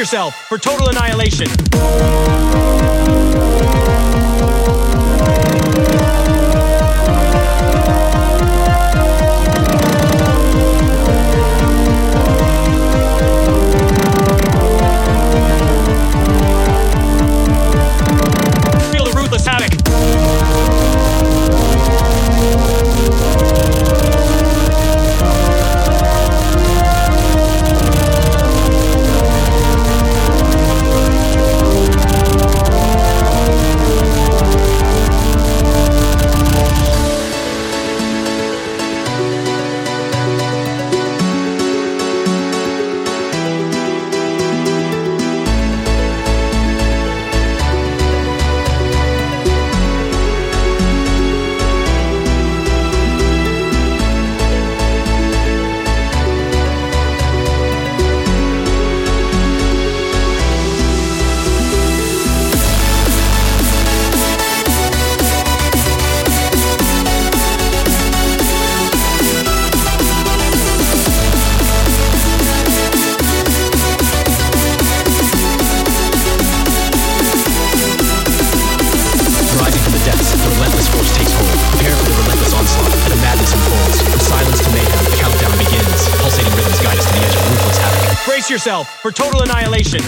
yourself for total annihilation. Brace yourself for total annihilation.